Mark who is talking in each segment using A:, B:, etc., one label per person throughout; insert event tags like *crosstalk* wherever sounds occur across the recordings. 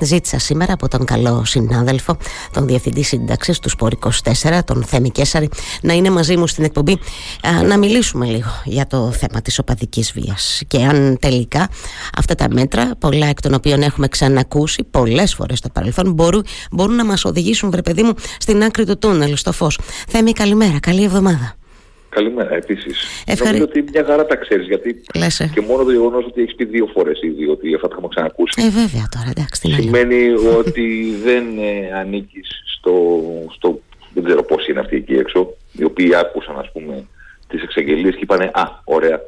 A: Ζήτησα σήμερα από τον καλό συνάδελφο, τον Διευθυντή Σύνταξης του Σπορ 24, τον Θέμη Κέσσαρη, να είναι μαζί μου στην εκπομπή να μιλήσουμε λίγο για το θέμα της οπαδικής βίας και αν τελικά αυτά τα μέτρα, πολλά εκ των οποίων έχουμε ξανακούσει πολλές φορές στο παρελθόν, μπορούν, μπορούν να μας οδηγήσουν, βρε παιδί μου, στην άκρη του τούνελ, στο φως. Θέμη, καλημέρα, καλή εβδομάδα.
B: Καλημέρα, επίσης. Ευχαριστώ. Νομίζω ότι μια χαρά τα ξέρεις, γιατί
A: Λέσαι.
B: και μόνο το γεγονός ότι έχεις πει δύο φορές ήδη ότι αυτά τα έχουμε ξανακούσει.
A: Ε, βέβαια τώρα, εντάξει. Τι
B: σημαίνει *laughs* ότι δεν ε, ανήκεις στο, στο. Δεν ξέρω πώς είναι αυτοί εκεί έξω, οι οποίοι άκουσαν, ας πούμε, τις εξαγγελίες και είπαν Α, ωραία,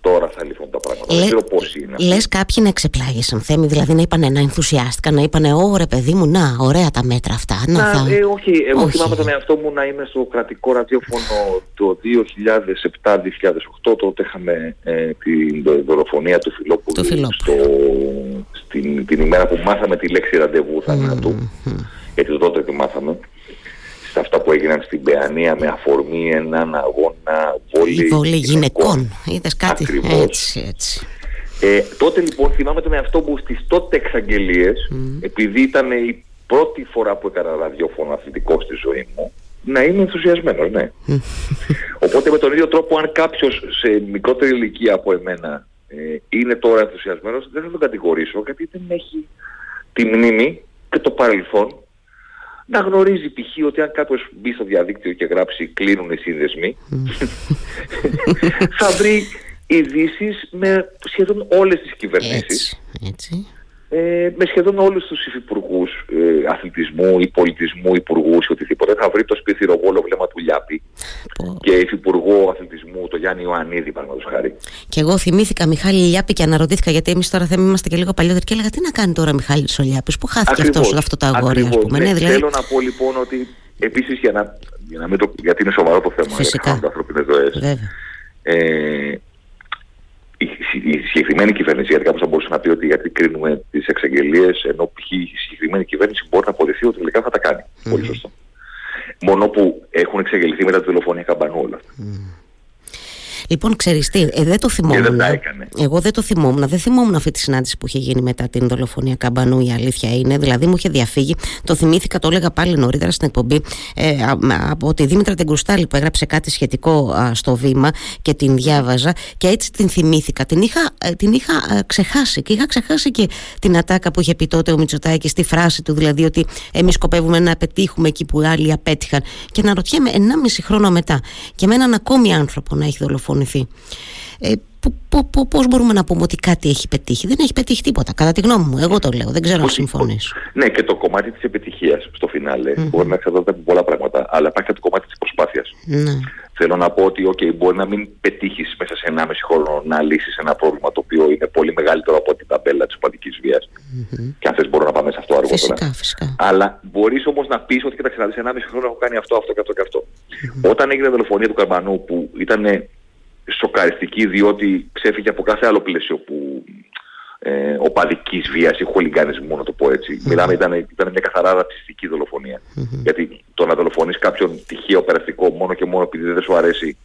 B: τώρα θα λυθούν τα πράγματα. Λε, δεν ξέρω πώς είναι.
A: Λες κάποιοι να εξεπλάγησαν θέμη, δηλαδή να είπαν να ενθουσιάστηκαν, να είπαν Ωρε παιδί μου, να, ωραία τα μέτρα αυτά. Να,
B: να θα... ε, όχι, εγώ όχι. θυμάμαι τον εαυτό μου να είμαι στο κρατικό ραδιόφωνο το 2007-2008. Τότε είχαμε ε, την δολοφονία του Φιλόπουλου. Στο, στην, την ημέρα που μάθαμε τη λέξη ραντεβού θανάτου. Mm-hmm. Γιατί τότε τη μάθαμε σε αυτά που έγιναν στην Παιανία με αφορμή έναν αγώνα βόλη,
A: βόλη γυναικών. Είδες κάτι; Ακριβώς. έτσι, έτσι.
B: Ε, τότε λοιπόν θυμάμαι τον εαυτό μου στις τότε εξαγγελίες, επειδή ήταν η πρώτη φορά που έκανα ραδιόφωνο αθλητικό στη ζωή μου, να είμαι ενθουσιασμένος, ναι. Οπότε με τον ίδιο τρόπο αν κάποιος σε μικρότερη ηλικία από εμένα ε, είναι τώρα ενθουσιασμένος, δεν θα τον κατηγορήσω γιατί δεν έχει τη μνήμη και το παρελθόν να γνωρίζει π.χ. ότι αν κάποιος μπει στο διαδίκτυο και γράψει κλείνουν οι σύνδεσμοι *laughs* θα βρει ειδήσεις με σχεδόν όλες τις κυβερνήσεις.
A: Έτσι,
B: ε, με σχεδόν όλους τους υφυπουργούς ε, αθλητισμού ή πολιτισμού, υπουργούς ή οτιδήποτε. Θα βρει το σπίθυροβόλο βλέμμα του Λιάπη και υφυπουργό αθλητισμού, το Γιάννη Ιωαννίδη, παραδείγματος χάρη.
A: Και εγώ θυμήθηκα Μιχάλη Λιάπη και αναρωτήθηκα γιατί εμείς τώρα θα είμαστε και λίγο παλιότεροι και έλεγα τι να κάνει τώρα Μιχάλη ο Λιάπης, που χάθηκε αυτός, αυτό το αγόρι, ας πούμε.
B: Ναι, ναι, δηλαδή... Θέλω να πω λοιπόν ότι επίσης για να, για να μην το, γιατί είναι σοβαρό το θέμα,
A: Φυσικά.
B: για ανθρώπινε ζωές. Ε, η συγκεκριμένη κυβέρνηση, γιατί κάποιος θα μπορούσε να πει ότι γιατί κρίνουμε τις εξαγγελίες, ενώ π.χ. η συγκεκριμένη κυβέρνηση μπορεί να αποδειχθεί ότι τελικά θα τα κάνει. Mm. Πολύ σωστό. Μόνο που έχουν εξαγγελθεί μετά τη δολοφονία καμπανού όλα. Mm.
A: Λοιπόν, ξέρεις τι, ε, δεν το θυμόμουν.
B: δεν τα έκανε.
A: Εγώ δεν το θυμόμουν. Δεν θυμόμουν αυτή τη συνάντηση που είχε γίνει μετά την δολοφονία Καμπανού. Η αλήθεια είναι. Δηλαδή, μου είχε διαφύγει. Το θυμήθηκα, το έλεγα πάλι νωρίτερα στην εκπομπή ε, από τη Δήμητρα Τεγκρουστάλη που έγραψε κάτι σχετικό στο βήμα και την διάβαζα και έτσι την θυμήθηκα. Την είχα, ε, την είχα ε, ξεχάσει και είχα ξεχάσει και την ατάκα που είχε πει τότε ο Μητσοτάκης στη φράση του, δηλαδή ότι εμείς σκοπεύουμε να πετύχουμε εκεί που άλλοι απέτυχαν. Και να ρωτιέμαι 1,5 χρόνο μετά και με έναν ακόμη άνθρωπο να έχει δολοφονήσει ε, Πώς μπορούμε να πούμε ότι κάτι έχει πετύχει; Δεν έχει πετύχει τίποτα. Κατά τη γνώμη μου, εγώ το λέω. Δεν ξέρω αν συμφωνείς.
B: Ναι, και το κομμάτι της επιτυχίας στο φινάλε mm-hmm. μπορεί να εξαρτάται από πολλά πράγματα. Αλλά υπάρχει και το κομμάτι της προσπάθειας.
A: Ναι.
B: Θέλω να πω ότι okay, μπορεί να μην πετύχεις μέσα σε 1,5 χρόνο να λύσεις ένα πρόβλημα το οποίο είναι πολύ μεγαλύτερο από την ταμπέλα της οπαδικής βίας. Mm-hmm. Και αν θες, μπορώ να πάμε σε αυτό αργότερα.
A: Φυσικά, φυσικά.
B: Αλλά μπορείς όμως να πεις ότι κοιτάξτε, να δεις 1,5 χρόνο έχω κάνει αυτό, αυτό και αυτό και αυτό. Mm-hmm. Όταν έγινε η δολοφονία του Καρμανού που ήταν σοκαριστική διότι ξέφυγε από κάθε άλλο πλαίσιο που ε, οπαδικής βίας ή χολιγκανισμού να το πω έτσι. Mm-hmm. Μιλάμε ήταν, ήταν μια καθαρά ρατσιστική δολοφονία. Mm-hmm. Γιατί το να δολοφονείς κάποιον τυχαίο περαστικό μόνο και μόνο επειδή δεν σου αρέσει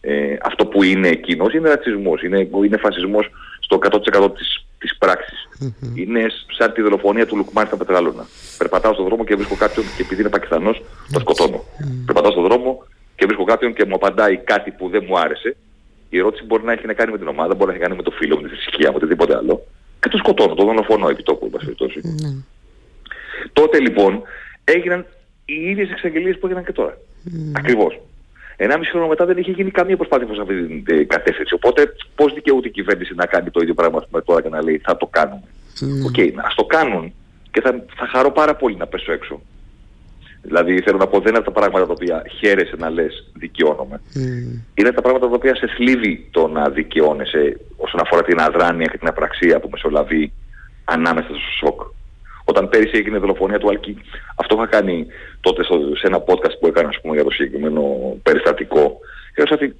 B: ε, αυτό που είναι εκείνος είναι ρατσισμός, είναι, είναι φασισμός στο 100% της, της πράξης. Mm-hmm. Είναι σαν τη δολοφονία του Λουκμάνη στα Πετράλωνα. Περπατάω στον δρόμο και βρίσκω κάποιον και επειδή είναι Πακιστανός το σκοτώνω. Περπατάω στον δρόμο και βρίσκω κάποιον και μου απαντάει κάτι που δεν μου άρεσε η ερώτηση μπορεί να έχει να κάνει με την ομάδα, μπορεί να έχει να κάνει με το φίλο, με τη θρησκεία, με οτιδήποτε άλλο. Και το σκοτώνω, το δολοφονώ επί τόπου, εν ναι. Τότε λοιπόν έγιναν οι ίδιες εξαγγελίες που έγιναν και τώρα. Mm. Ακριβώς. Ενάμιση χρόνο μετά δεν είχε γίνει καμία προσπάθεια προς αυτή την ε, κατεύθυνση. Οπότε, πώς δικαιούται η κυβέρνηση να κάνει το ίδιο πράγμα με τώρα και να λέει θα το κάνουμε. Mm. OK, okay, ας το κάνουν και θα, θα χαρώ πάρα πολύ να πέσω έξω. Δηλαδή θέλω να πω δεν είναι τα πράγματα τα οποία χαίρεσαι να λες δικαιώνομαι. Mm. Είναι τα πράγματα τα οποία σε θλίβει το να δικαιώνεσαι όσον αφορά την αδράνεια και την απραξία που μεσολαβεί ανάμεσα στο σοκ. Όταν πέρυσι έγινε η δολοφονία του Αλκή, αυτό είχα κάνει τότε στο, σε ένα podcast που έκανα ας πούμε, για το συγκεκριμένο περιστατικό. Και ότι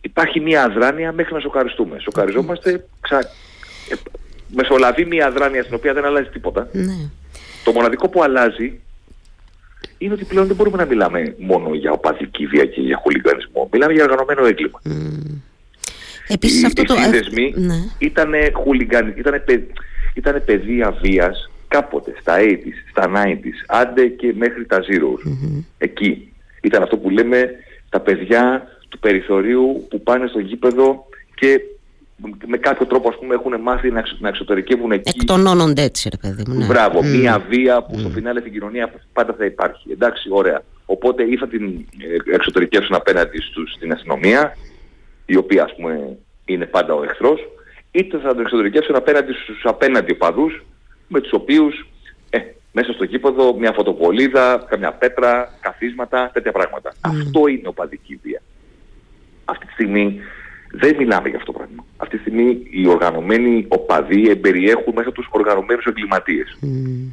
B: υπάρχει μια αδράνεια μέχρι να σοκαριστούμε. Σοκαριζόμαστε, ξα... Ε, μεσολαβεί μια αδράνεια στην οποία δεν αλλάζει τίποτα.
A: Ναι.
B: Το μοναδικό που αλλάζει είναι ότι πλέον δεν μπορούμε να μιλάμε μόνο για οπαδική βία και για χουλιγανισμό. Μιλάμε για οργανωμένο έγκλημα.
A: Mm. Επίσης αυτό οι, το...
B: σύνδεσμοι ναι. ήταν, χουλιγαν... ήταν, παι... ήταν παιδεία βίας κάποτε στα 80s, στα 90s, άντε και μέχρι τα zeros. Εκεί. Ήταν αυτό που λέμε τα παιδιά του περιθωρίου που πάνε στο γήπεδο και με κάποιο τρόπο ας πούμε έχουν μάθει να, να εξωτερικεύουν εκεί.
A: Εκτονώνονται έτσι ρε παιδί μου.
B: Ναι. Μπράβο, mm. μία βία που mm. στο φινάλε στην κοινωνία πάντα θα υπάρχει. Εντάξει, ωραία. Οπότε ή θα την ε, εξωτερικεύσουν απέναντι στους, στην αστυνομία, η οποία ας πούμε είναι πάντα ο εχθρός, είτε θα την εξωτερικεύσουν απέναντι στους απέναντι οπαδούς, με τους οποίους ε, μέσα στο κήποδο μια φωτοπολίδα, καμιά πέτρα, καθίσματα, τέτοια πράγματα. Mm. Αυτό είναι οπαδική βία. Αυτή τη στιγμή δεν μιλάμε για αυτό το πράγμα. Αυτή τη στιγμή οι οργανωμένοι οπαδοί εμπεριέχουν μέσα τους οργανωμένους εγκληματίες. Mm.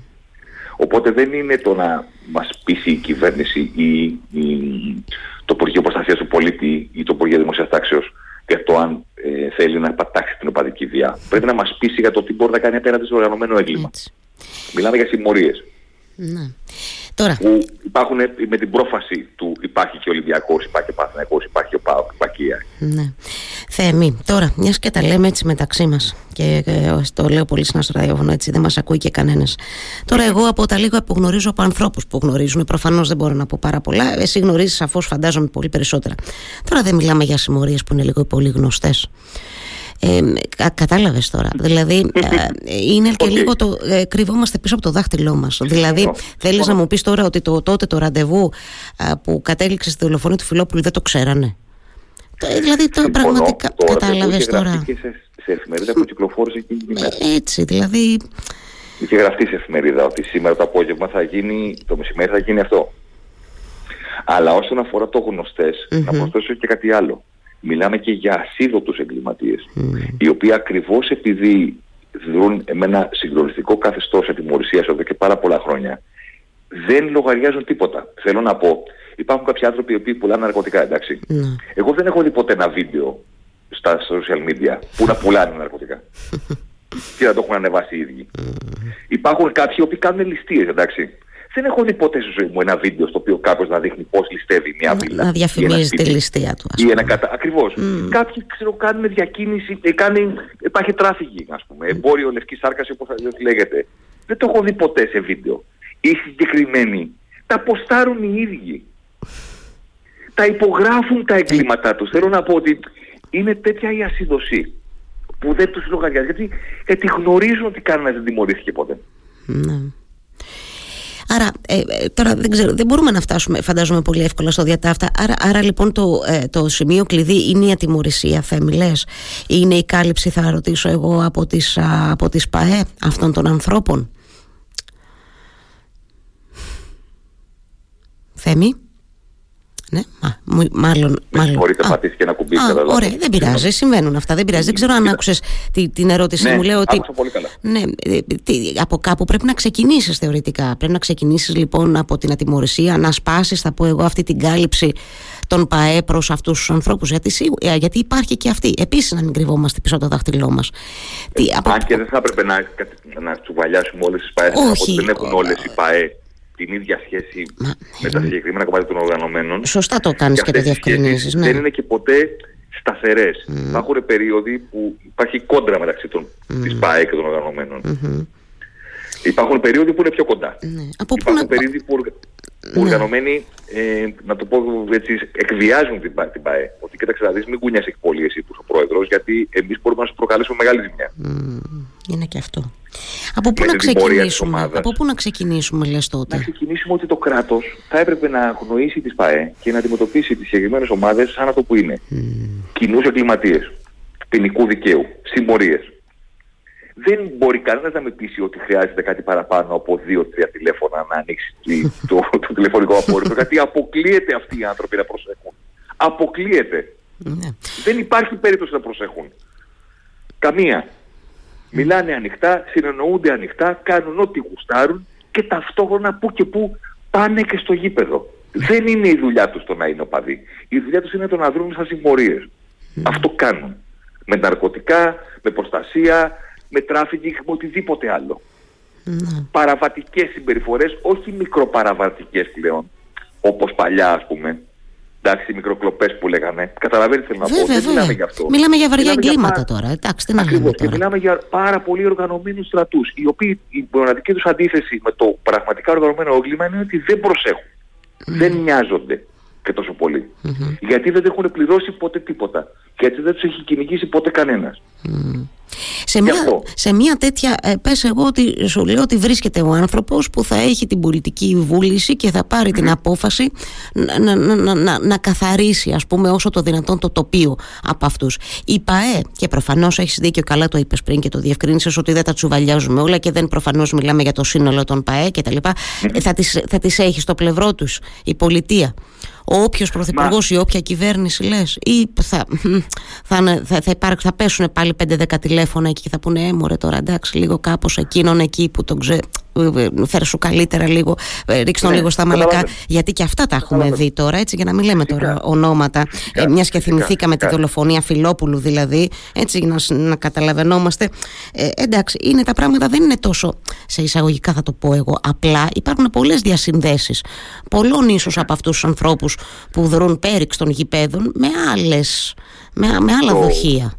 B: Οπότε δεν είναι το να μας πείσει η κυβέρνηση ή, ή το Υπουργείο Προστασίας του Πολίτη ή το Υπουργείο Δημοσίας Τάξεως για το αν ε, θέλει να πατάξει την οπαδική βία. Πρέπει να μας πείσει για το τι μπορεί να κάνει απέναντι στο οργανωμένο έγκλημα. Έτσι. Μιλάμε για συμμορίες.
A: Ναι. Τώρα.
B: Που υπάρχουν με την πρόφαση του υπάρχει και ο Ολυμπιακός, υπάρχει και ο Παθηναϊκός, υπάρχει ο Πάο, υπάρχει
A: Ναι. Θέμη, τώρα, μιας και τα λέμε έτσι μεταξύ μας και ε, το λέω πολύ συχνά στο ραδιόφωνο έτσι, δεν μας ακούει και κανένας. Τώρα, εγώ από τα λίγα που γνωρίζω από ανθρώπους που γνωρίζουν, προφανώς δεν μπορώ να πω πάρα πολλά. Εσύ γνωρίζεις σαφώς, φαντάζομαι πολύ περισσότερα. Τώρα δεν μιλάμε για συμμορίες που είναι λίγο πολύ γνωστές. Ε, κατάλαβες τώρα. Δηλαδή ε, είναι και λίγο το ε, κρυβόμαστε πίσω από το δάχτυλό μας. Δηλαδή θέλεις να μου πεις τώρα ότι το, τότε το ραντεβού που κατέληξε στη δολοφονία του Φιλόπουλου δεν το ξέρανε; Δηλαδή το πραγματικά κατάλαβες τώρα.
B: Και σε, σε εφημερίδα που κυκλοφόρησε εκείνη την ημέρα.
A: Έτσι, δηλαδή...
B: Είχε γραφτεί σε εφημερίδα ότι σήμερα το απόγευμα θα γίνει, το μεσημέρι θα γίνει αυτό. Αλλά όσον αφορά το γνωστες να προσθέσω και κάτι άλλο μιλάμε και για ασίδωτους εγκληματίες, οι οποίοι ακριβώς επειδή δρούν με ένα συγκλονιστικό καθεστώς ατιμορρησίας εδώ και πάρα πολλά χρόνια, δεν λογαριάζουν τίποτα. Θέλω να πω, υπάρχουν κάποιοι άνθρωποι οι οποίοι πουλάνε ναρκωτικά, εντάξει. Ναι. Εγώ δεν έχω δει ποτέ ένα βίντεο στα social media που να πουλάνε ναρκωτικά. *laughs* και να το έχουν ανεβάσει οι ίδιοι. Υπάρχουν κάποιοι οι οποίοι κάνουν ληστείες, εντάξει. Δεν έχω δει ποτέ στη ζωή μου ένα βίντεο στο οποίο κάποιος να δείχνει πώς ληστεύει μια βίλα.
A: Να διαφημίζει τη ληστεία του.
B: Ή ένα κατα... Ακριβώς. Mm. Κάποιοι ξέρω, κάνουν διακίνηση, ε, κάνει... υπάρχει τράφικη, ας πούμε. Εμπόριο λευκή σάρκαση, όπως λέγεται. Δεν το έχω δει ποτέ σε βίντεο. Οι συγκεκριμένοι τα ποστάρουν οι ίδιοι. Τα υπογράφουν τα εγκλήματά τους. Θέλω να πω ότι είναι τέτοια η ασυδοσή που δεν τους λογαριάζει. Γιατί, γιατί γνωρίζουν ότι κανένας δεν τιμωρήθηκε ποτέ.
A: Ναι. Άρα, ε, ε, τώρα δεν ξέρω, δεν μπορούμε να φτάσουμε, φαντάζομαι, πολύ εύκολα στο διατάφτα. Άρα, άρα λοιπόν το, ε, το σημείο κλειδί είναι η ατιμορρησία, Θέμη, λες. Είναι η κάλυψη, θα ρωτήσω εγώ, από τις, από τις ΠΑΕ αυτών των ανθρώπων. Θέμη. Ναι, μα, μάλλον. μάλλον.
B: Μπορείτε να πατήσετε και ένα κουμπί. Α,
A: ωραία, δεν πειράζει, συμβαίνουν αυτά. Δεν πειράζει. Δεν ξέρω αν άκουσες την ερώτηση
B: ναι,
A: μου. Λέω ότι.
B: Πολύ καλά.
A: Ναι, ε, από κάπου πρέπει να ξεκινήσεις θεωρητικά. Πρέπει να ξεκινήσεις λοιπόν από την ατιμορρησία, να σπάσεις, θα πω εγώ, αυτή την κάλυψη των ΠαΕ προς αυτούς τους ανθρώπους. Γιατί, ε, γιατί υπάρχει και αυτή. Επίσης, να μην κρυβόμαστε πίσω από το δάχτυλό μας.
B: Ε, από... Αν και δεν θα έπρεπε να, να τσουβαλιάσουμε όλες τις ΠαΕ, Όχι. δεν έχουν όλες οι ΠαΕ την ίδια σχέση Μα, με τα συγκεκριμένα κομμάτια των οργανωμένων.
A: Σωστά το κάνεις και, και το διευκρινίζεις.
B: Ναι. Δεν είναι και ποτέ σταθερές. Mm. Υπάρχουν περίοδοι που υπάρχει κόντρα μεταξύ των, mm. της ΠΑΕ και των οργανωμένων. Mm-hmm. Υπάρχουν περίοδοι που είναι πιο κοντά.
A: Ναι.
B: Από Υπάρχουν να... περίοδοι που, ναι. οργανωμένοι, ε, να το πω έτσι, εκβιάζουν την, την ΠΑΕ. Ότι κοίταξε να δεις μην κουνιάσαι πολύ εσύ που είσαι ο πρόεδρος, γιατί εμείς μπορούμε να σου προκαλέσουμε μεγάλη ζημιά.
A: Mm. Είναι και αυτό. Από πού να ξεκινήσουμε, από πού να ξεκινήσουμε λες τότε;
B: Να ξεκινήσουμε ότι το κράτος θα έπρεπε να αγνοήσει τις ΠΑΕ και να αντιμετωπίσει τις συγκεκριμένες ομάδες σαν αυτό που είναι. Mm. Κοινούς εγκληματίες, ποινικού δικαίου, συμμορίες δεν μπορεί κανένας να με πείσει ότι χρειάζεται κάτι παραπάνω από δύο-τρία τηλέφωνα να ανοίξει *laughs* το, το, τηλεφωνικό απόρριτο. γιατί αποκλείεται αυτοί οι άνθρωποι να προσέχουν. Αποκλείεται. Ναι. Δεν υπάρχει περίπτωση να προσέχουν. Καμία. Μιλάνε ανοιχτά, συνεννοούνται ανοιχτά, κάνουν ό,τι γουστάρουν και ταυτόχρονα που και που πάνε και στο γήπεδο. Δεν είναι η δουλειά τους το να είναι οπαδοί. Η δουλειά τους είναι το να δρουν σαν συμμορίες. Αυτό κάνουν. Με ναρκωτικά, με προστασία, με τράφικινγκ, με οτιδήποτε άλλο. Ναι. Παραβατικές συμπεριφορές, όχι μικροπαραβατικές πλέον, όπως παλιά ας πούμε, εντάξει, μικροκλοπές που λέγανε. Καταλαβαίνετε θέλω να πω.
A: Βέβαια,
B: Δεν μιλάμε
A: βέβαια.
B: για αυτό.
A: Μιλάμε για βαριά
B: Μιλάμε για
A: εγκλήματα
B: πάρα-
A: τώρα. Εντάξει, τι να λέμε
B: Ακριβώς. Και
A: τώρα.
B: μιλάμε για πάρα πολύ οργανωμένους στρατούς, οι οποίοι η μοναδική τους αντίθεση με το πραγματικά οργανωμένο έγκλημα είναι ότι δεν προσέχουν. Δεν νοιάζονται και τόσο πολύ. Γιατί δεν έχουν πληρώσει ποτέ τίποτα. Γιατί δεν τους έχει κυνηγήσει ποτέ κανένας.
A: Σε
B: Γι'
A: μια,
B: αυτό.
A: σε μια τέτοια, ε, πες εγώ ότι σου λέω ότι βρίσκεται ο άνθρωπος που θα έχει την πολιτική βούληση και θα πάρει την απόφαση να, να, να, να, να, να καθαρίσει ας πούμε όσο το δυνατόν το τοπίο από αυτούς. Η ΠαΕ και προφανώς έχεις δίκιο καλά το είπες πριν και το διευκρίνησες ότι δεν τα τσουβαλιάζουμε όλα και δεν προφανώς μιλάμε για το σύνολο των ΠαΕ και τα λοιπά Ε, θα, τις, θα τις έχει στο πλευρό τους η πολιτεία. Ο όποιος πρωθυπουργός ή όποια κυβέρνηση λες, ή θα, θα, είναι- θα, θα, υπάρξει- θα πέσουν πάλι 5-10 τηλέφωνα εκεί και θα πούνε Ε, μωρέ τώρα εντάξει, λίγο κάπως εκείνον εκεί που τον ξέρει. Φέρε σου καλύτερα λίγο, ε, ρίξ τον
B: Ναι,
A: λίγο στα μαλακά.
B: καταλαβαίνω.
A: Γιατί και αυτά τα έχουμε
B: Καταλαβαίνω.
A: δει τώρα, έτσι, για να μην λέμε τώρα
B: Φυσικά.
A: ονόματα.
B: Φυσικά,
A: Ε, Μιας και
B: φυσικά,
A: θυμηθήκαμε τη
B: φυσικά.
A: δολοφονία Φιλόπουλου, δηλαδή, έτσι, για να, σ- να καταλαβαίνόμαστε. Ε, εντάξει, είναι τα πράγματα δεν είναι τόσο σε εισαγωγικά, θα το πω εγώ, απλά. Υπάρχουν πολλές διασυνδέσεις πολλών ίσως από αυτούς τους ανθρώπους που δρούν πέριξ των γηπέδων με, άλλες, με, με άλλα
B: Το-
A: δοχεία.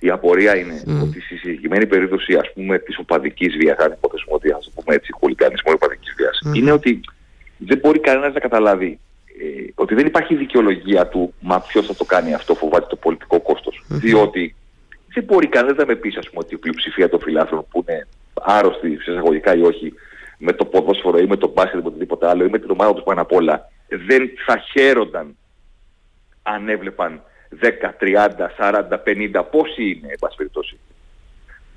B: Η απορία είναι ότι στη συγκεκριμένη περίπτωση ας πούμε της οπαδικής βίας, αν υποθέσουμε ότι ας το πούμε έτσι χουλικανισμός οπαδικής βίας, είναι ότι δεν μπορεί κανένας να καταλάβει ε, ότι δεν υπάρχει δικαιολογία του μα ποιος θα το κάνει αυτό, φοβάται το πολιτικό κόστος. Διότι δεν μπορεί κανένας να με πεις ας πούμε ότι η πλειοψηφία των φιλάθλων που είναι άρρωστοι σε εισαγωγικά ή όχι με το ποδόσφαιρο ή με το μπάσκετ ή με οτιδήποτε άλλο ή με την ομάδα τους πάνω απ' όλα δεν θα χαίρονταν αν έβλεπαν 10, 30, 40, 50, πόσοι είναι, εν πάση περιπτώσει,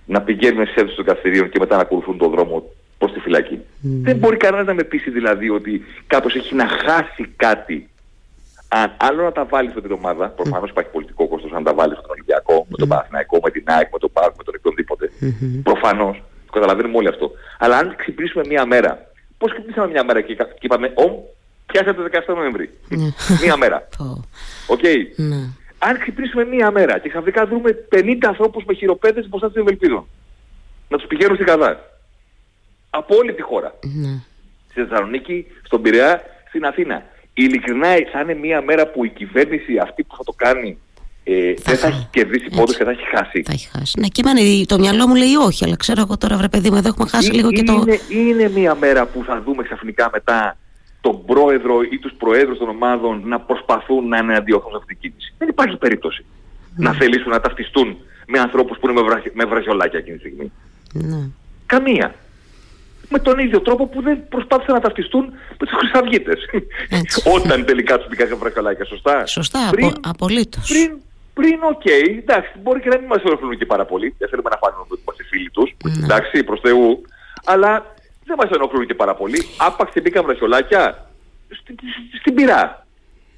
B: να πηγαίνουν σε αίθουσες των καυτηρίων και μετά να ακολουθούν τον δρόμο προς τη φυλακή. Δεν μπορεί κανένας να με πείσει δηλαδή ότι κάποιος έχει να χάσει κάτι. Αν άλλο να τα βάλει με την ομάδα, προφανώς υπάρχει πολιτικό κόστος αν τα βάλει στον Ολυμπιακό, με τον Παναθηναϊκό, με την ΑΕΚ, με τον ΠΑΟΚ, με τον οποιονδήποτε. Προφανώς, το καταλαβαίνουμε όλοι αυτό. Αλλά αν ξυπνήσουμε μία μέρα, πώς ξυπνήσαμε μία μέρα και, και είπαμε, «Ομ, πιάσατε 17 Νοεμβρή. μία μέρα.
A: Πω,
B: Οκ.
A: ναι.
B: Αν ξυπνήσουμε μία μέρα και ξαφνικά δούμε 50 ανθρώπους με χειροπέδες μπροστά στην Ευελπίδων, να τους πηγαίνουν στην Καδά. Από όλη τη χώρα.
A: Ναι.
B: Στη Θεσσαλονίκη, στον Πειραιά, στην Αθήνα. Ειλικρινά θα είναι μία μέρα που η κυβέρνηση αυτή που θα το κάνει ε, δεν θα έχει κερδίσει
A: Έτσι.
B: πόντους και θα έχει χάσει.
A: Θα έχει χάσει. Ναι, και εμένα το μυαλό μου λέει όχι, αλλά ξέρω εγώ τώρα, βρε παιδί μου, εδώ έχουμε χάσει
B: Ή-
A: λίγο και το.
B: είναι, είναι μία μέρα που θα δούμε ξαφνικά μετά τον πρόεδρο ή τους προέδρους των ομάδων να προσπαθούν να είναι αντιόχων σε αυτή την κίνηση. Δεν υπάρχει περίπτωση να θελήσουν να ταυτιστούν με ανθρώπους που είναι με, βραχ, με βραχιολάκια εκείνη τη στιγμή.
A: Ναι.
B: Καμία. Με τον ίδιο τρόπο που δεν προσπάθησαν να ταυτιστούν με τους Χρυσαυγίτες.
A: Έτσι. *laughs*
B: Όταν τελικά τους μπήκαν βραχιολάκια, σωστά.
A: Σωστά,
B: Πριν,
A: απο, απολύτως.
B: πριν, πριν οκ, εντάξει, μπορεί και να μην μας ενοχλούν και πάρα πολύ. Δεν θέλουμε να φάνουμε ότι είμαστε φίλοι τους,
A: Ναι.
B: εντάξει, προς Θεού. Αλλά δεν μας ενοχλούν και πάρα πολύ. Άπαξ και μπήκαν βραχιολάκια στην, στην πυρά.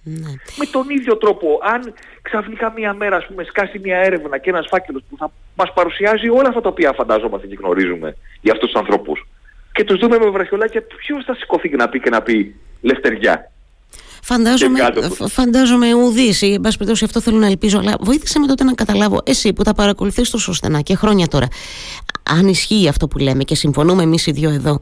A: Ναι.
B: Με τον ίδιο τρόπο, αν ξαφνικά μία μέρα ας πούμε, σκάσει μία έρευνα και ένας φάκελος που θα μας παρουσιάζει όλα αυτά τα οποία φαντάζομαστε και γνωρίζουμε για αυτούς τους ανθρώπους και τους δούμε με βραχιολάκια, ποιος θα σηκωθεί και να πει και να πει λευτεριά.
A: Φαντάζομαι,
B: Και κάτω του.
A: φ- φαντάζομαι ουδή ή εν πάση περιπτώσει αυτό θέλω να ελπίζω. Αλλά βοήθησε με τότε να καταλάβω, εσύ που τα παρακολουθείς τόσο στενά και χρόνια τώρα, αν ισχύει αυτό που λέμε και συμφωνούμε εμείς οι δύο εδώ,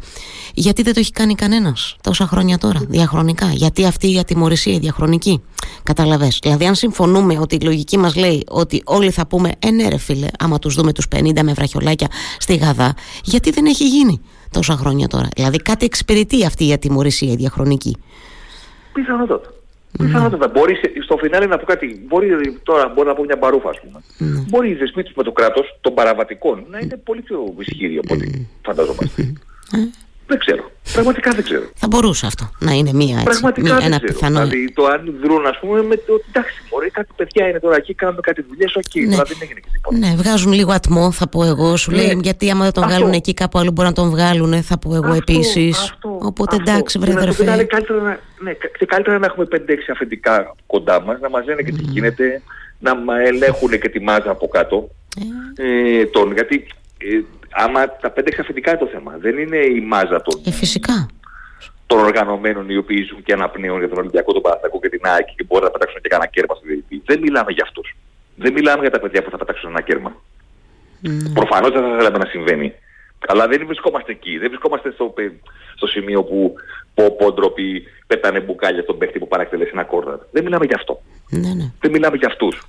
A: γιατί δεν το έχει κάνει κανένας τόσα χρόνια τώρα, διαχρονικά; Γιατί αυτή η ατιμορρησία, η διαχρονική; Καταλαβέ. Δηλαδή, αν συμφωνούμε ότι η λογική μας λέει ότι όλοι θα πούμε, ε, ναι, ρε φίλε, άμα τους δούμε τους 50 με βραχιολάκια στη Γαδά, γιατί δεν έχει γίνει τόσα χρόνια τώρα; Δηλαδή, κάτι εξυπηρετεί αυτή η ατιμορρησία, η διαχρονική;
B: Πιθανότατα. Πιθανότατα. Μπορείς σε- στο φινάλε να πω κάτι. Μπορεί τώρα μπορώ να πω μια μπαρούφα, ας πούμε. Μπορεί οι δεσμοί τους με το κράτος των παραβατικών να είναι πολύ πιο ισχυροί από ό,τι φανταζόμαστε. δεν ξέρω. Πραγματικά δεν ξέρω.
A: Θα μπορούσε αυτό να είναι μία έτσι,
B: Πραγματικά
A: μία,
B: δεν
A: ένα
B: ξέρω.
A: πιθανό.
B: Δηλαδή το αν δρούν, ας πούμε, με το εντάξει, μπορεί κάτι παιδιά είναι τώρα εκεί, κάνουν κάτι δουλειές, οκ,
A: Ναι.
B: τώρα δεν έγινε και τίποτα.
A: Ναι, βγάζουν λίγο ατμό, θα πω εγώ. Σου
B: Ναι.
A: λέει γιατί άμα δεν τον
B: Αυτό.
A: βγάλουν εκεί, κάπου άλλο μπορεί να τον βγάλουν, θα πω εγώ
B: Αυτό,
A: επίσης.
B: αυτό,
A: Οπότε
B: αυτό.
A: εντάξει, βρε
B: Και να το
A: αδερφέ.
B: πετάνε καλύτερα να, ναι, κα- και καλύτερα να έχουμε 5-6 αφεντικά κοντά μας, να μας λένε και τι γίνεται, να μας ελέγχουν και τη μάζα από κάτω. Ε, τον, γιατί ε, άμα τα 5-6 αφεντικά είναι το θέμα, δεν είναι η μάζα των,
A: Ε, φυσικά.
B: των οργανωμένων οι οποίοι ζουν και αναπνέουν για τον Ολυμπιακό, τον Παναθηναϊκό και την ΑΕΚ και μπορεί να πετάξουν και κανένα κέρμα στη διαιτητή. Δεν μιλάμε για αυτούς. Δεν μιλάμε για τα παιδιά που θα πετάξουν ένα κέρμα. Προφανώς δεν θα θέλαμε να συμβαίνει. Αλλά δεν βρισκόμαστε εκεί. Δεν βρισκόμαστε στο, πε- στο σημείο που πω πω ντροπή, πετάνε μπουκάλια στον παίχτη που παρακτελέσει ένα κόρνερ. Δεν μιλάμε για αυτό.
A: Ναι, ναι.
B: Δεν μιλάμε για αυτούς.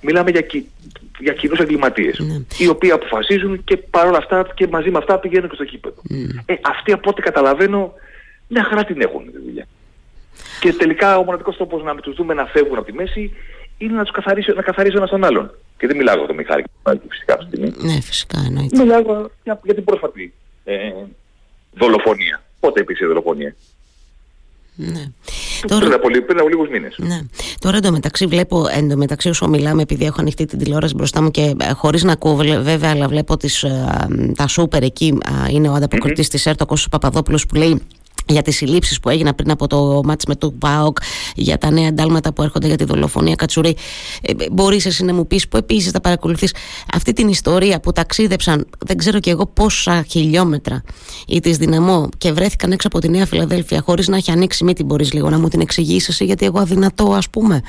B: Μιλάμε για, κι, για κοινούς εγκληματίες,
A: Ναι.
B: οι οποίοι αποφασίζουν και παρόλα αυτά και μαζί με αυτά πηγαίνουν και στο κήπεδο. Ε, αυτοί από ό,τι καταλαβαίνω μια χαρά την έχουν τη δουλειά. Και τελικά ο μοναδικός τρόπος να τους δούμε να φεύγουν από τη μέση είναι να τους καθαρίσει, να καθαρίσει ο ένας τον άλλον. Και δεν μιλάω για τον Μιχάλη Κωνσταντάκη φυσικά αυτή τη στιγμή.
A: Ναι, φυσικά εννοείται.
B: Μιλάω για, για την πρόσφατη ε, δολοφονία. Πότε υπήρξε η δολοφονία;
A: Ναι.
B: Πριν,
A: Τώρα,
B: από, λι- πριν από λίγους μήνες.
A: ναι. Τώρα εντωμεταξύ βλέπω, εντωμεταξύ όσο μιλάμε, επειδή έχω ανοιχτή την τηλεόραση μπροστά μου και ε, χωρίς να ακούω βλέ- βέβαια, αλλά βλέπω τις, ε, τα σούπερ εκεί, α, είναι ο ανταποκριτής της ΕΡΤ, ο Κώστας Παπαδόπουλος που λέει για τις συλλήψεις που έγιναν πριν από το μάτς με το ΠΑΟΚ, για τα νέα εντάλματα που έρχονται για τη δολοφονία Κατσουρή. Ε, ε, μπορείς εσύ να μου πεις που επίσης θα παρακολουθείς αυτή την ιστορία που ταξίδεψαν δεν ξέρω και εγώ πόσα χιλιόμετρα ή τις δυναμώ και βρέθηκαν έξω από τη Νέα Φιλαδέλφια χωρίς να έχει ανοίξει μύτη μπορείς λίγο να μου την εξηγήσεις εσύ γιατί εγώ αδυνατό ας πούμε.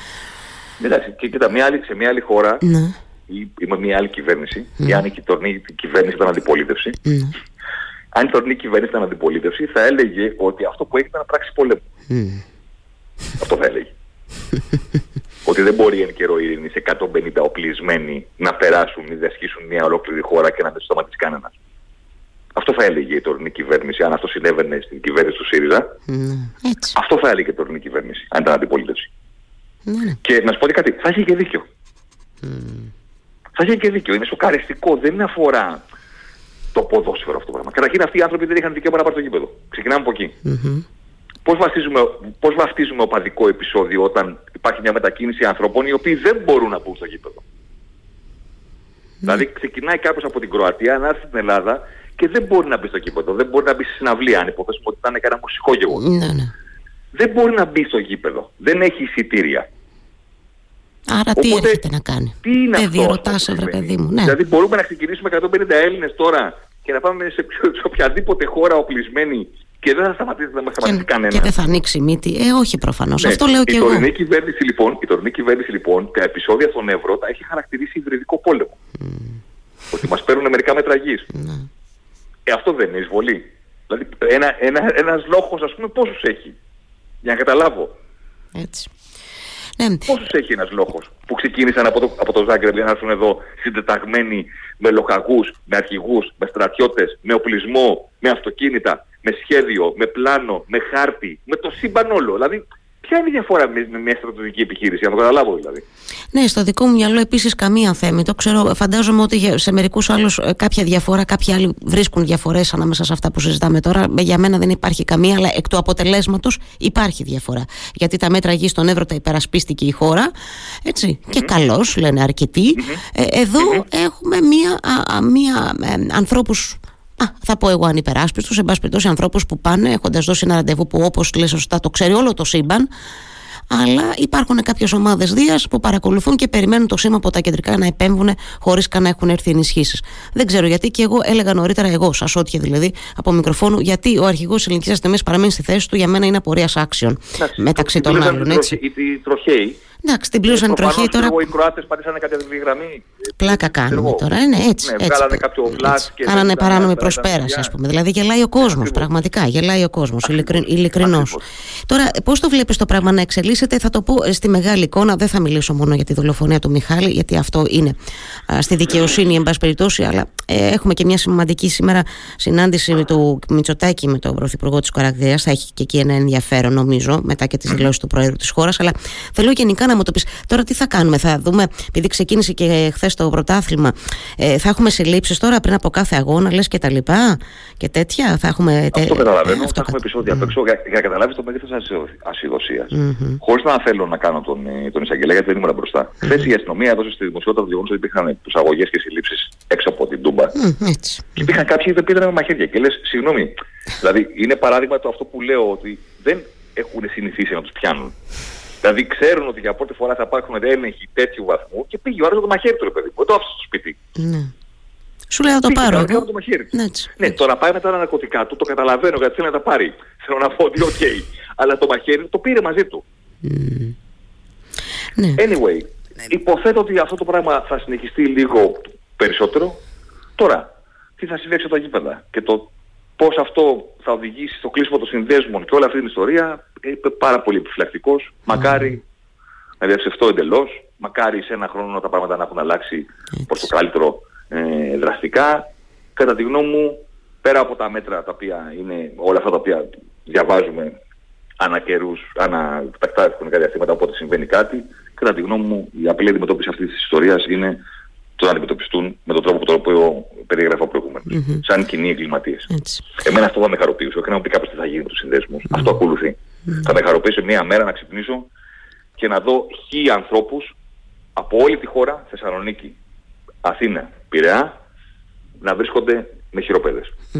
B: Εντάξει, και κοίτα, μια άλλη, σε μια άλλη χώρα
A: Ναι,
B: ή ή με μια άλλη κυβέρνηση, ή αν η τωρινή κυβέρνηση ήταν αντιπολίτευση,
A: ναι.
B: Αν η τωρινή κυβέρνηση ήταν αντιπολίτευση, θα έλεγε ότι αυτό που έγινε ήταν πράξη πολέμου.
A: Μμ.
B: Αυτό θα έλεγε. *laughs* ότι δεν μπορεί εν καιρό ειρήνη σε 150 οπλισμένοι να περάσουν ή διασχίσουν μια ολόκληρη χώρα και να μην του σταματήσει κανένας. Αυτό θα έλεγε η τωρινή κυβέρνηση, αν αυτό συνέβαινε στην κυβέρνηση του ΣΥΡΙΖΑ.
A: Ναι, έτσι.
B: Αυτό θα έλεγε η τωρινή κυβέρνηση, αν ήταν αντιπολίτευση.
A: Ναι, ναι.
B: Και να σου πω και κάτι, θα είχε και δίκιο. Θα είχε και δίκιο. Είναι σοκαριστικό. Δεν αφορά το ποδόσφαιρο αυτό το πράγμα. Καταρχήν αυτοί οι άνθρωποι δεν είχαν δικαίωμα να πάρουν το γήπεδο. Ξεκινάμε από εκεί.
A: Μμμ.
B: Πώς βαφτίζουμε, πώς βαφτίζουμε οπαδικό επεισόδιο όταν υπάρχει μια μετακίνηση ανθρώπων οι οποίοι δεν μπορούν να μπουν στο γήπεδο; Δηλαδή ξεκινάει κάποιος από την Κροατία να έρθει στην Ελλάδα και δεν μπορεί να μπει στο γήπεδο. Δεν μπορεί να μπει στη συναυλία αν υποθέσουμε ότι ήταν κανένα μουσικό γεγονός.
A: Ναι, ναι.
B: Δεν μπορεί να μπει στο γήπεδο. Δεν έχει εισιτήρια.
A: Άρα τι
B: Οπότε,
A: έρχεται να κάνει;
B: Τι είναι
A: δεν
B: αυτό.
A: διερωτάς,
B: αυτό που
A: βρε
B: συμβαίνει.
A: παιδί μου. Ναι.
B: Δηλαδή μπορούμε να ξεκινήσουμε 150 Έλληνες τώρα και να πάμε σε, ποιο- σε οποιαδήποτε χώρα οπλισμένη και δεν θα σταματήσει, δεν θα μας σταματήσει
A: και,
B: κανένα.
A: και δεν θα ανοίξει μύτη. Ε, όχι προφανώς.
B: Ναι,
A: Αυτό λέω
B: η
A: και εγώ.
B: τωρινή Κυβέρνηση, λοιπόν, η τωρινή κυβέρνηση λοιπόν τα επεισόδια στον Εύρο τα έχει χαρακτηρίσει υβριδικό πόλεμο. Ότι μας παίρνουν μερικά μέτρα γης.
A: Ναι.
B: Ε, αυτό δεν είναι εισβολή. Δηλαδή ένα, ένα, ένας λόγος ας πούμε πόσους έχει; Για να καταλάβω.
A: Έτσι. Ναι,
B: Πόσους έχει ένας λόγος που ξεκίνησαν από το, από το Ζάγκρεπ για να έρθουν εδώ συντεταγμένοι με λοχαγούς, με αρχηγούς, με στρατιώτες, με οπλισμό, με αυτοκίνητα, με σχέδιο, με πλάνο, με χάρτη, με το σύμπαν όλο. Δηλαδή, ποια είναι η διαφορά με, με μια στρατιωτική επιχείρηση, για να το καταλάβω δηλαδή.
A: ναι, στο δικό μου μυαλό επίσης καμία θέμη. Το ξέρω, φαντάζομαι ότι για- σε μερικούς άλλους κάποια διαφορά, κάποιοι άλλοι βρίσκουν διαφορές ανάμεσα σε αυτά που συζητάμε τώρα. Ε, Για μένα δεν υπάρχει καμία, αλλά εκ του αποτελέσματος υπάρχει διαφορά. Γιατί τα μέτρα γης στον Εύρο τα υπερασπίστηκε η χώρα. Έτσι. Και καλώ, λένε αρκετοί. Ε, εδω έχουμε μία, α, α, μία ε, ανθρώπους Α, θα πω εγώ ανυπεράσπιστου, εν πάση περιπτώσει ανθρώπους που πάνε έχοντας δώσει ένα ραντεβού που όπως λες σωστά το ξέρει όλο το σύμπαν. Αλλά υπάρχουν κάποιες ομάδες Δίας που παρακολουθούν και περιμένουν το σήμα από τα κεντρικά να επέμβουν χωρίς καν να έχουν έρθει ενισχύσεις. Δεν ξέρω γιατί και εγώ έλεγα νωρίτερα, εγώ, σα ότια δηλαδή, από μικροφόνου, γιατί ο αρχηγός της ελληνικής αστυνομίας παραμένει στη θέση του για μένα είναι απορίας άξιων. Μεταξύ
B: Την
A: των
B: πλήρωσαν
A: άλλων,
B: οι
A: έτσι.
B: τροχοι- Οι, οι τροχαίοι.
A: Εντάξει, την πλήρωσαν οι
B: Προφανώς,
A: τροχοί τώρα.
B: ξέρω εγώ, Οι Κροάτες πατήσανε κάποια γραμμή.
A: Πλάκα
B: ξέρω
A: κάνουμε
B: εγώ.
A: τώρα. Είναι έτσι.
B: Ναι,
A: έτσι,
B: βγάλανε
A: έτσι.
B: κάποιο flash και
A: Κάνανε
B: δεν ήταν
A: παράνομη
B: άστρα, ήταν
A: προσπέραση,
B: παιδιά.
A: ας πούμε. Δηλαδή γελάει ο κόσμος,
B: Ακριβώς.
A: πραγματικά. Γελάει ο κόσμος. Ειλικρινός.
B: Ακριβώς.
A: Τώρα, πώς το βλέπεις το πράγμα να εξελίσσεται, θα το πω ε, στη μεγάλη εικόνα. Δεν θα μιλήσω μόνο για τη δολοφονία του Μιχάλη, γιατί αυτό είναι α, στη δικαιοσύνη, εν πάση περιπτώσει. Αλλά ε, έχουμε και μια σημαντική σήμερα συνάντηση με του Μητσοτάκη με τον Πρωθυπουργό της Κορακδία. Θα έχει και εκεί ένα ενδιαφέρον, νομίζω, μετά και τις δηλώσεις του Προέδρου της χώρας. Αλλά θέλω γενικά να μου το πεις. Τώρα τι θα κάνουμε, θα δούμε, επειδή ξεκίνησε και χθες το πρωτάθλημα, ε, θα έχουμε συλλήψεις τώρα πριν από κάθε αγώνα, λες και τα λοιπά και τέτοια. Θα έχουμε. τε-
B: Αυτό καταλαβαίνω.
A: ε,
B: θα έχουμε
A: κα-
B: επεισόδια απ' έξω για, για να καταλάβεις το μέγεθος ασυδοσίας.
A: Μμμ.
B: Χωρίς να θέλω να κάνω τον, ε, τον εισαγγελέα γιατί δεν ήμουν μπροστά. Χθες η αστυνομία έδωσε στη δημοσιότητα το γεγονός ότι υπήρχαν προσαγωγές και συλλήψεις έξω από την Τούμπα.
A: Μμ, έτσι.
B: Και υπήρχαν κάποιοι που δεν πήραν με μαχαίρια. Και λες, συγγνώμη. δηλαδή είναι παράδειγμα το αυτό που λέω ότι δεν έχουν συνηθίσει να τους πιάνουν. Δηλαδή ξέρουν ότι για πρώτη φορά θα υπάρχουν έλεγχοι τέτοιου βαθμού και πήγε ο άλλος το μαχαίρι του, ρε παιδί μου. Δεν το άφησε στο σπίτι.
A: Ναι. Σου λέω να το
B: Πήγε
A: πάρω
B: κανονικά
A: εγώ.
B: με το μαχαίρι του.
A: Ναι, έτσι.
B: Ναι, το να πάει μετά τα ναρκωτικά του το καταλαβαίνω γιατί θέλει να τα πάρει. Θέλω να πω ότι οκ. Αλλά το μαχαίρι το πήρε μαζί του.
A: Μμ. Ναι.
B: Anyway, υποθέτω ότι αυτό το πράγμα θα συνεχιστεί λίγο περισσότερο. Τώρα, τι θα συμβεί έξω από τα γήπεδα και το πώς αυτό θα οδηγήσει στο κλείσιμο των συνδέσμων και όλη αυτή την ιστορία, είμαι πάρα πολύ επιφυλακτικός. Μακάρι να διαψευτώ εντελώς. Μακάρι σε ένα χρόνο τα πράγματα να έχουν αλλάξει προς το καλύτερο ε, δραστικά. Κατά τη γνώμη μου, πέρα από τα μέτρα τα οποία είναι όλα αυτά τα οποία διαβάζουμε ανά καιρούς, ανά τακτά χρονικά διαστήματα, οπότε συμβαίνει κάτι, κατά τη γνώμη μου η απλή αντιμετώπιση αυτής της ιστορίας είναι το να αντιμετωπιστούν με τον τρόπο που το οποίο περιέγραφα προηγούμενα. Mm-hmm. Σαν κοινοί εγκληματίες. Εμένα αυτό θα με χαροποιήσει. Όχι να μου πει κάποιος τι θα γίνει με τους συνδέσμους. Mm-hmm. Αυτό ακολουθεί. Mm-hmm. Θα με χαροποιήσει μια μέρα να ξυπνήσω και να δω χίλιοι ανθρώπους από όλη τη χώρα, Θεσσαλονίκη, Αθήνα, Πειραιά, να βρίσκονται με χειροπέδες. Mm.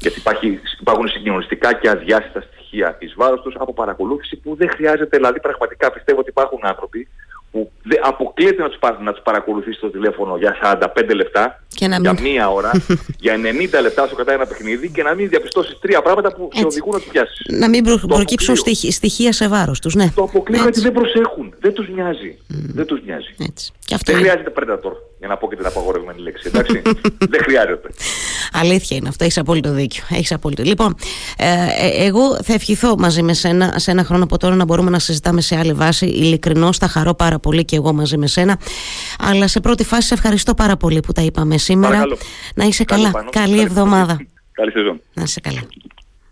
B: Γιατί υπάρχει, υπάρχουν συγκοινωνιστικά και αδιάστατα στοιχεία εις βάρος τους από παρακολούθηση που δεν χρειάζεται, δηλαδή πραγματικά πιστεύω ότι υπάρχουν άνθρωποι που δεν αποκλείεται να τους, να τους παρακολουθήσει στο τηλέφωνο για 45 λεπτά, για μία ώρα, *laughs* για 90 λεπτά σου κατά ένα παιχνίδι και να μην διαπιστώσεις τρία πράγματα που Έτσι. σε οδηγούν να τους πιάσεις.
A: Να μην προ, προκύψουν στοιχεία σε βάρος τους, ναι.
B: Το αποκλείω γιατί δεν προσέχουν, δεν τους νοιάζει. Mm. Δεν τους νοιάζει.
A: Έτσι.
B: Και αυτό δεν είναι... χρειάζεται Predator για να πω και την απαγορευμένη λέξη, εντάξει. *laughs* δεν χρειάζεται.
A: Αλήθεια είναι αυτό, έχεις απόλυτο δίκιο. Έχεις απόλυτο. Λοιπόν, ε, ε, εγώ θα ευχηθώ μαζί με σένα σε ένα χρόνο από τώρα να μπορούμε να συζητάμε σε άλλη βάση. Ειλικρινώς θα χαρώ πάρα πολύ και εγώ μαζί με σένα. Αλλά σε πρώτη φάση σε ευχαριστώ πάρα πολύ που τα είπαμε σήμερα.
B: Παρακαλώ.
A: Να είσαι καλά. Καλή, Καλή εβδομάδα. *laughs*
B: Καλή σεζόν.
A: Να είσαι καλά.